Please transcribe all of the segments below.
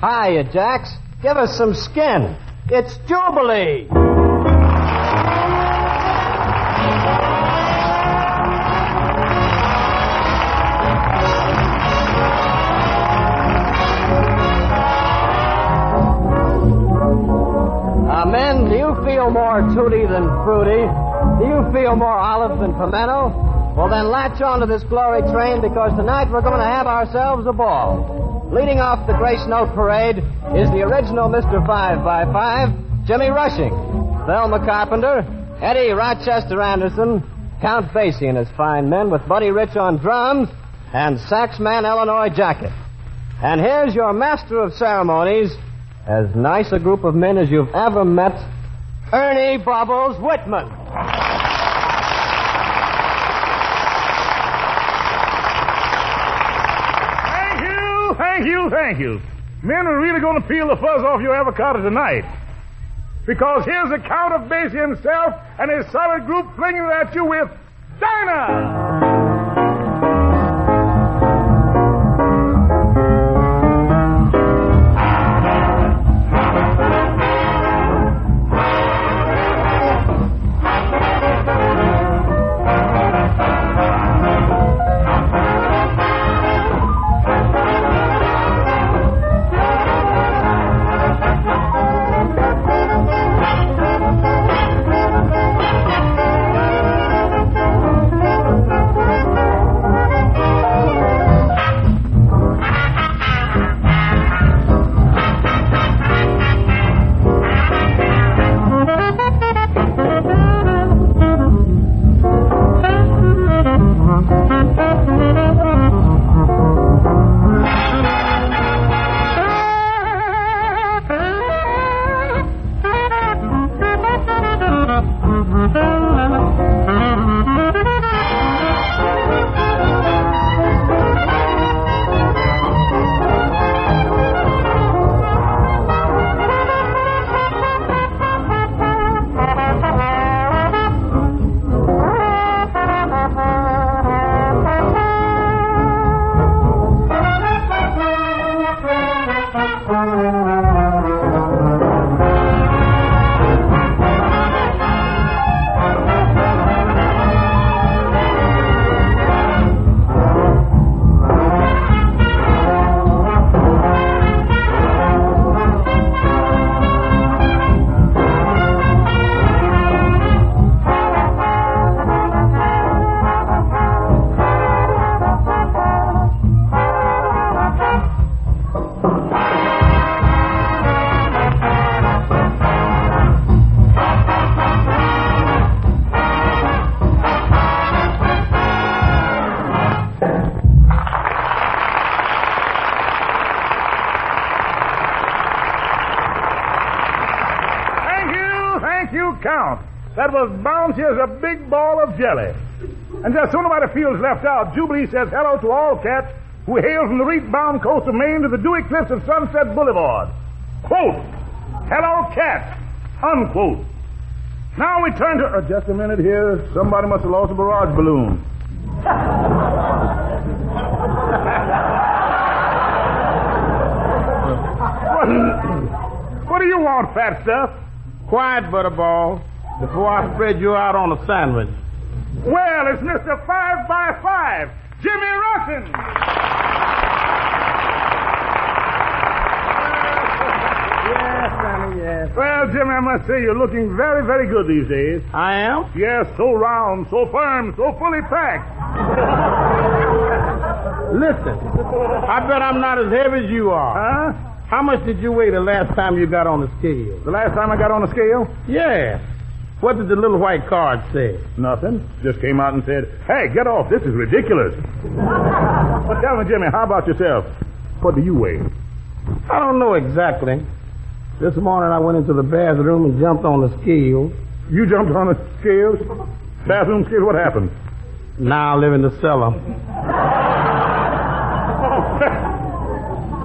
Hiya, Jacks. Give us some skin. It's Jubilee. Uh, men, do you feel more tooty than fruity? Do you feel more olive than pimento? Well, then latch onto this glory train because tonight we're going to have ourselves a ball. Leading off the Grace Note Parade is the original Mr. 5 by 5 Jimmy Rushing, Thelma Carpenter, Eddie Rochester Anderson, Count Basie and his fine men with Buddy Rich on drums, and saxman Illinois Jacquet. And here's your master of ceremonies, as nice a group of men as you've ever met, Ernie Bubbles Whitman. Thank you, thank you. Men are really going to peel the fuzz off your avocado tonight. Because here's the Count of Basie himself and his solid group flinging it at you with Dinah! Was bouncy as a big ball of jelly. And just so nobody feels left out, Jubilee says hello to all cats who hail from the reef-bound coast of Maine to the dewy cliffs of Sunset Boulevard. Quote, hello cats, unquote. Now we turn to, uh, just a minute here, somebody must have lost a barrage balloon. what do you want, fat stuff? Quiet, Butterball, before I spread you out on a sandwich. Well, it's Mr. Five by Five, Jimmy Rushing. Yes, Sammy, yes. Well, Jimmy, I must say you're looking very, very good these days. I am? Yes, so round, so firm, so fully packed. Listen, I bet I'm not as heavy as you are. Huh? How much did you weigh the last time you got on the scale? The last time I got on the scale? Yeah. What did the little white card say? Nothing. Just came out and said, hey, get off. This is ridiculous. but tell me, Jimmy, how about yourself? What do you weigh? I don't know exactly. This morning I went into the bathroom and jumped on the scale. You jumped on the scales? Bathroom scales, what happened? Now I live in the cellar.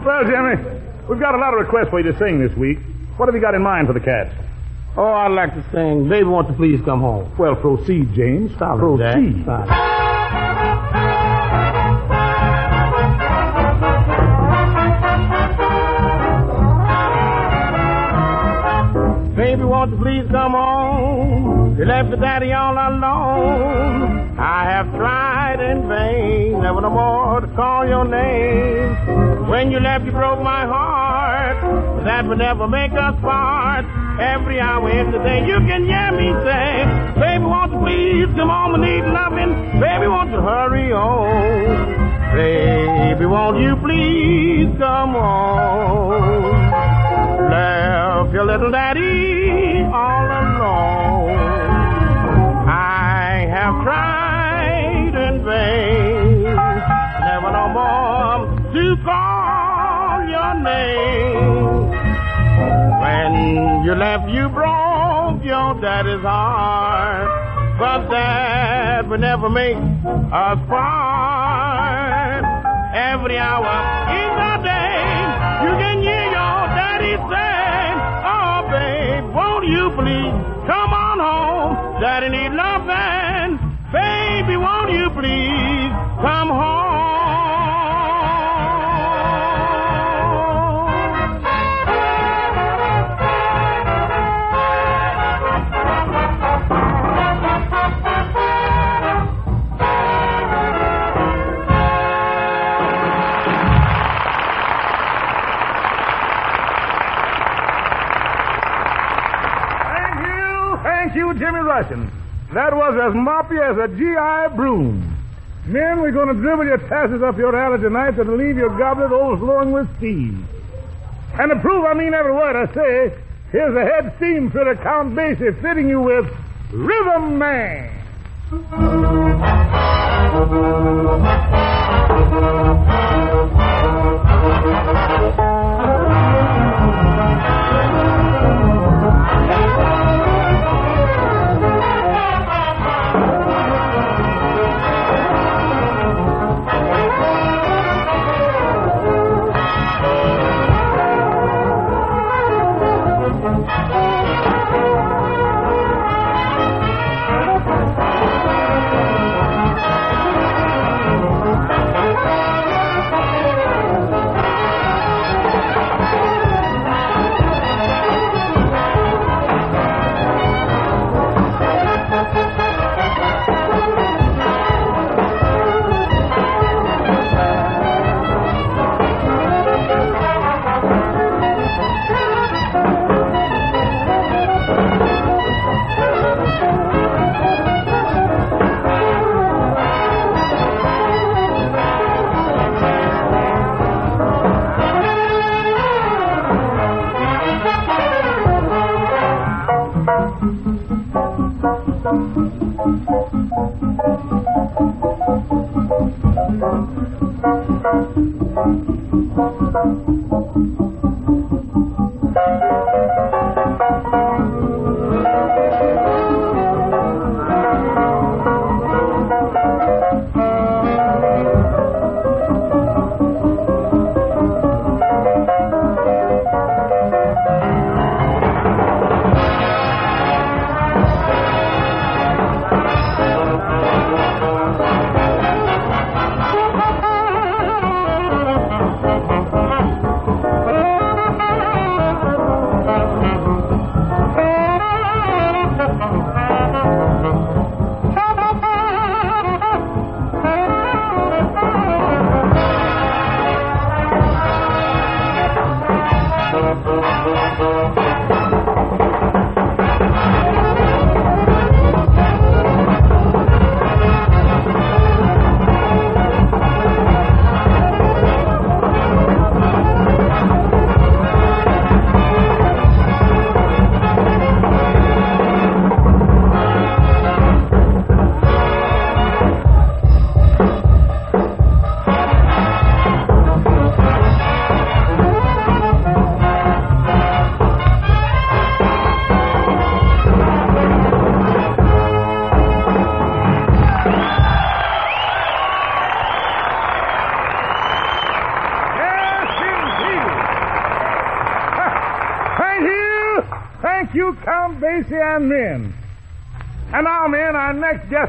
Well, Jimmy, we've got a lot of requests for you to sing this week. What have you got in mind for the cats? Oh, I like to sing. Baby, won't you please come home? Well, proceed, James. Stop proceed. Baby, won't you please come home? You left the daddy all alone. I have tried in vain, never no more to call your name. When you left, you broke my heart. That would never make us part. Every hour in the day, you can hear me say, Baby, won't you please come home? I need loving. Baby, won't you hurry home? Baby, won't you please come home? Left your little daddy all alone. I have tried in vain, never no more to call your name. You left, you broke your daddy's heart, but that would never make us part. Every hour in the day, you can hear your daddy say, Oh, babe, won't you please come on home? Daddy need loving. Baby, won't you please come home? Rushing. That was as moppy as a GI broom. Men, we're going to dribble your tasses up your alley tonight and leave your goblet overflowing with steam. And to prove I mean every word I say, here's a head steam for fitter, Count Basie, fitting you with Rhythm Man.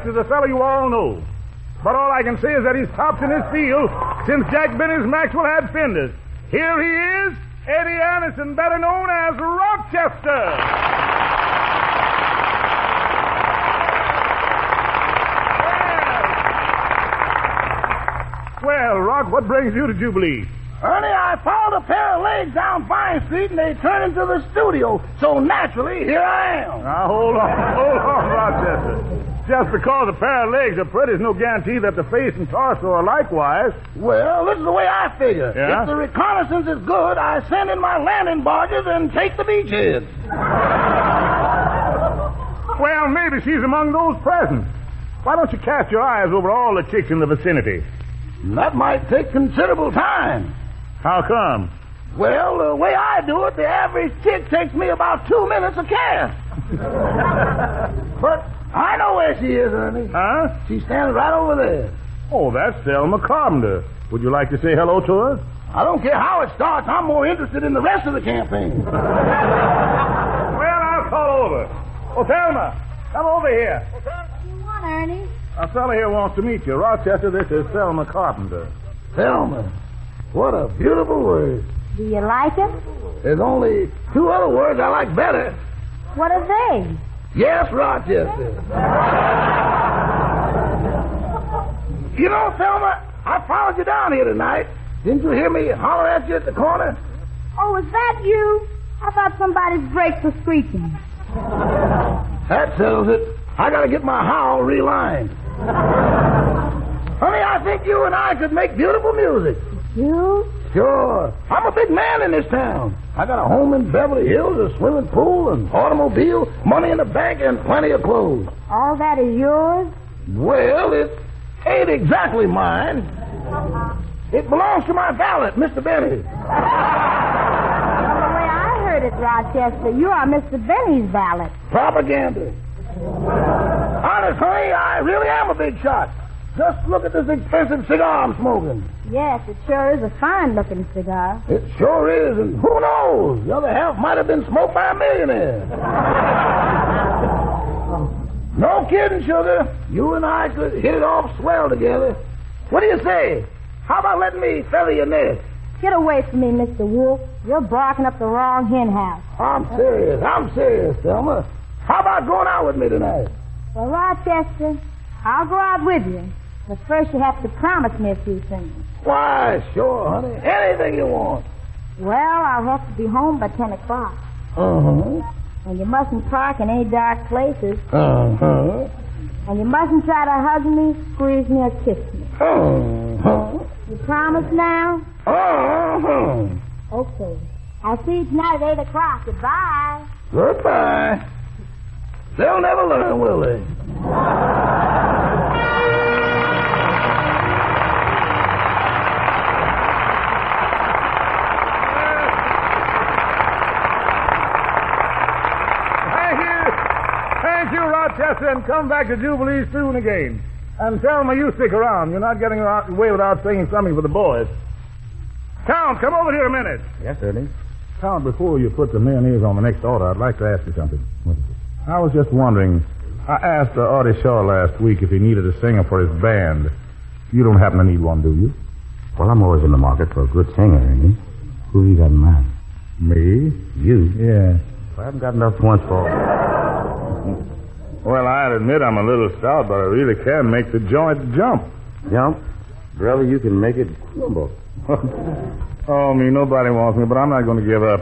Betts is a fellow you all know. But all I can say is that he's tops in his field since Jack Benny's Maxwell had fenders. Here he is, Eddie Anderson, better known as Rochester. Well, Rock, what brings you to Jubilee? Ernie, I found a pair of legs down Vine Street and they turned into the studio. So naturally, here I am. Now, hold on. Hold on, Rochester. Just because a pair of legs are pretty is no guarantee that the face and torso are likewise. Well, this is the way I figure. Yeah? If the reconnaissance is good, I send in my landing barges and take the beachhead. Well, maybe she's among those present. Why don't you cast your eyes over all the chicks in the vicinity? That might take considerable time. How come? Well, the way I do it, the average chick takes me about two minutes to cast. but I know where she is, Ernie. Huh? She's standing right over there. Oh, that's Selma Carpenter. Would you like to say hello to her? I don't care how it starts. I'm more interested in the rest of the campaign. Well, I'll call over. Oh, Selma, come over here. What do you want, Ernie? A fellow here wants to meet you. Rochester, this is Selma Carpenter. Selma. What a beautiful word. Do you like it? There's only two other words I like better. What are they? Yes, Rochester. you know, Selma, I followed you down here tonight. Didn't you hear me holler at you at the corner? Oh, is that you? I thought somebody's brakes were squeaking. That settles it. I gotta get my howl relined. Honey, I think you and I could make beautiful music. You? Sure. I'm a big man in this town. I got a home in Beverly Hills, a swimming pool, an automobile, money in the bank, and plenty of clothes. All that is yours? Well, it ain't exactly mine. It belongs to my valet, Mr. Benny. The way I heard it, Rochester, you are Mr. Benny's valet. Propaganda. Honest, honey, I really am a big shot. Just look at this expensive cigar I'm smoking. Yes, it sure is a fine-looking cigar. It sure is, and who knows? The other half might have been smoked by a millionaire. no kidding, sugar. You and I could hit it off swell together. What do you say? How about letting me feather your nest? Get away from me, Mr. Wolf. You're barking up the wrong hen house. I'm serious. I'm serious, Selma. How about going out with me tonight? Well, Rochester, I'll go out with you. But first you have to promise me a few things. Why, sure, honey. Anything you want. Well, I'll have to be home by 10 o'clock. Uh-huh. And you mustn't park in any dark places. Uh-huh. And you mustn't try to hug me, squeeze me, or kiss me. Uh-huh. You promise now? Uh-huh. Okay. I'll see you tonight at 8 o'clock. Goodbye. Goodbye. They'll never learn, will they? Rochester, and come back to Jubilee soon again. And Selma, you stick around. You're not getting away without singing something for the boys. Count, come over here a minute. Yes, Ernie. Count, before you put the mayonnaise on the next order, I'd like to ask you something. I was just wondering. I asked uh, Artie Shaw last week if he needed a singer for his band. You don't happen to need one, do you? Well, I'm always in the market for a good singer, Ernie. Who you got in mind? Me? You? Yeah. I haven't got enough points for. Well, I'll admit I'm a little stout, but I really can make the joint jump. Jump. Brother, you can make it crumble. oh, me, nobody wants me, but I'm not going to give up.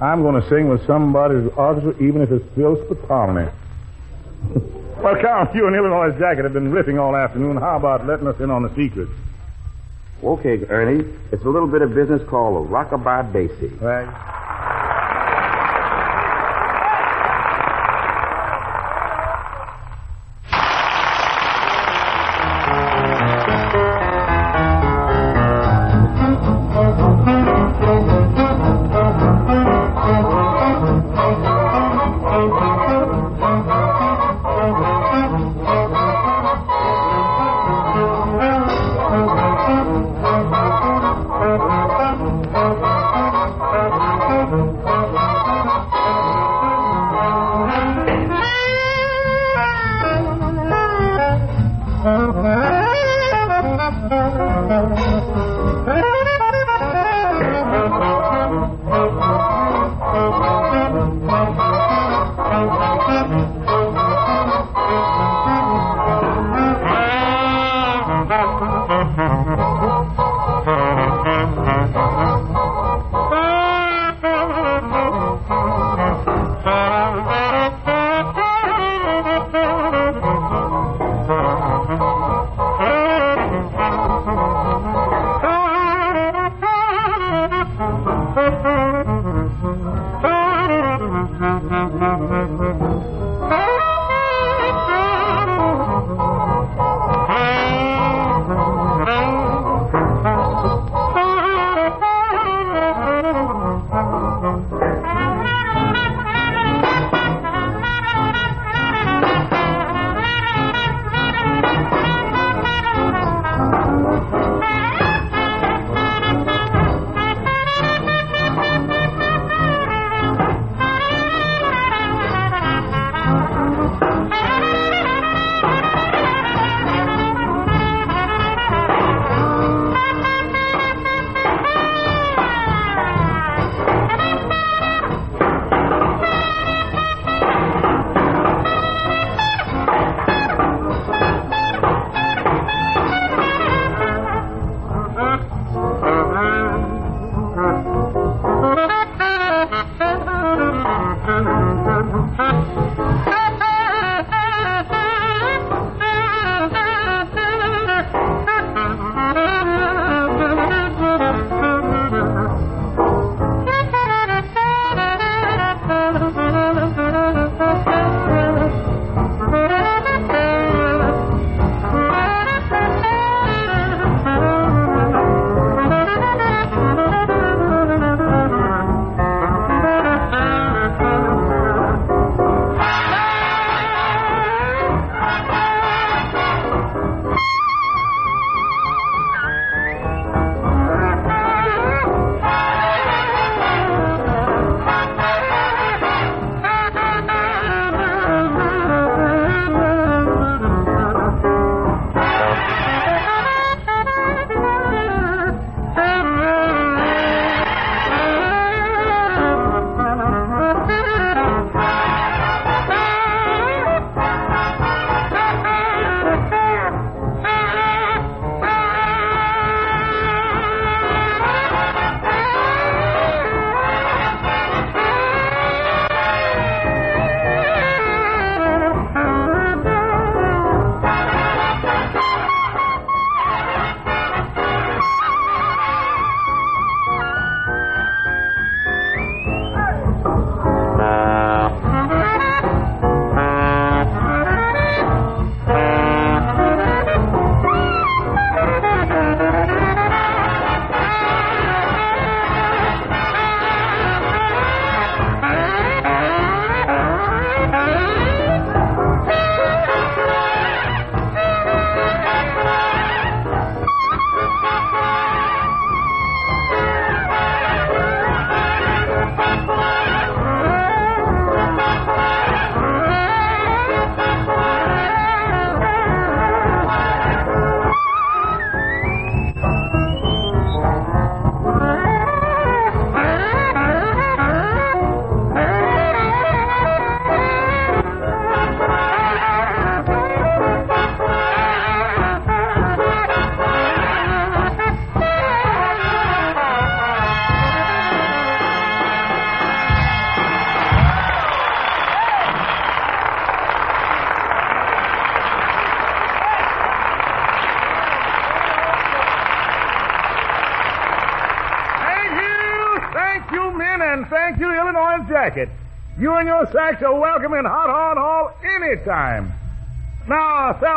I'm going to sing with somebody's orchestra, even if it's Phil Spitalny. well, Count, you and Illinois Jacquet have been riffing all afternoon. How about letting us in on the secret? Okay, Ernie. It's a little bit of business called a Rock-a-Bye Basie. Right.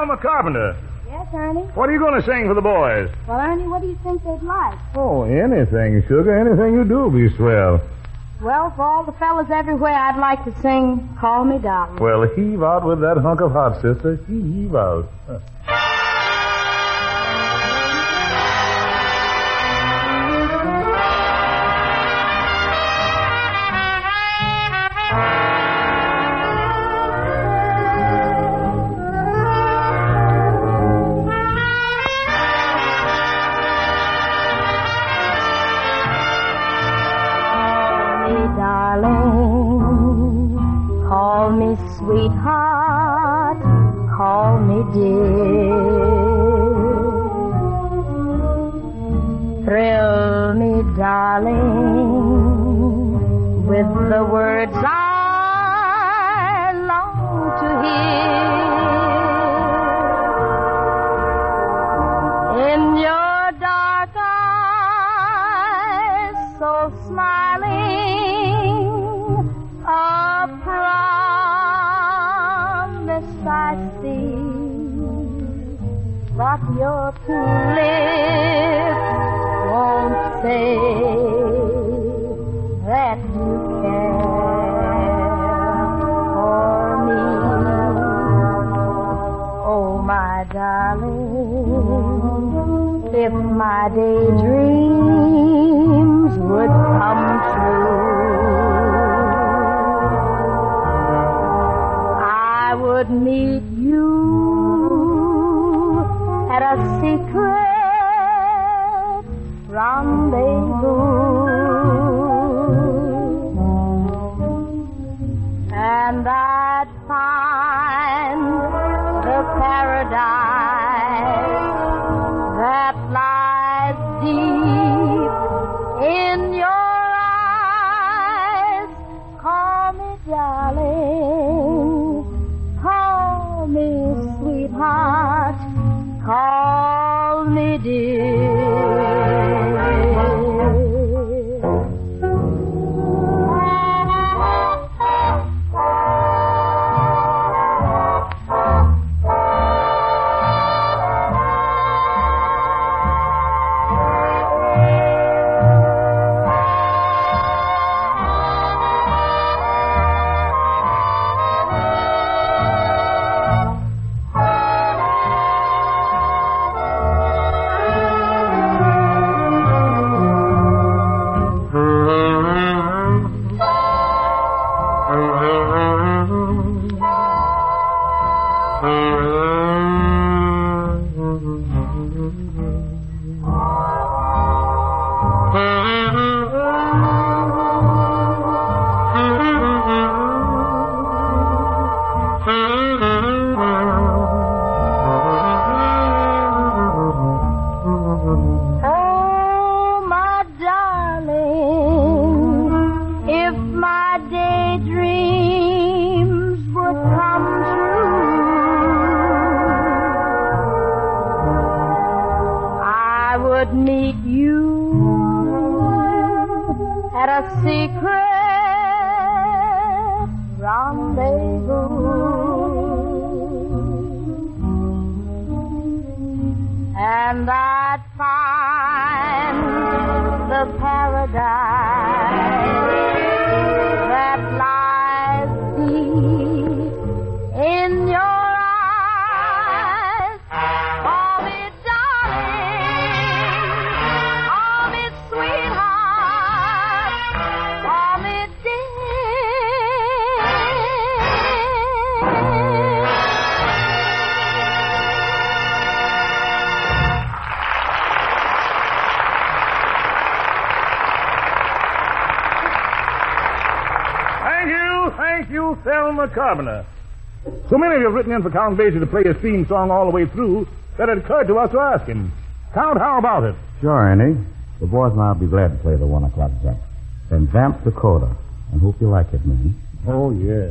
Thelma Carpenter, Yes, Ernie? what are you going to sing for the boys? Well, Ernie, what do you think they'd like? Oh, anything, sugar. Anything you do will be swell. Well, for all the fellas everywhere, I'd like to sing Call Me Darling. Well, heave out with that hunk of hot, sister. Heave out. And I'd find the paradise So many of you have written in for Count Basie to play his theme song all the way through that it occurred to us to ask him. Count, how about it? Sure, Ernie. The boys and I'll be glad to play the one o'clock jump. From Vamp, Dakota. And hope you like it, man. Oh, yeah.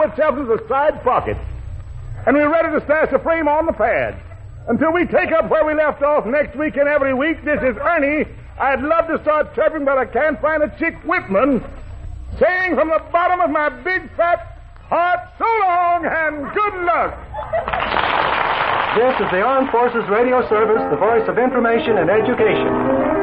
Itself into the side pocket. And we're ready to stash the frame on the pad. Until we take up where we left off next week and every week, this is Ernie. I'd love to start chirping, but I can't find a chick Whitman. Saying from the bottom of my big fat heart, so long and good luck. This is the Armed Forces Radio Service, the voice of information and education.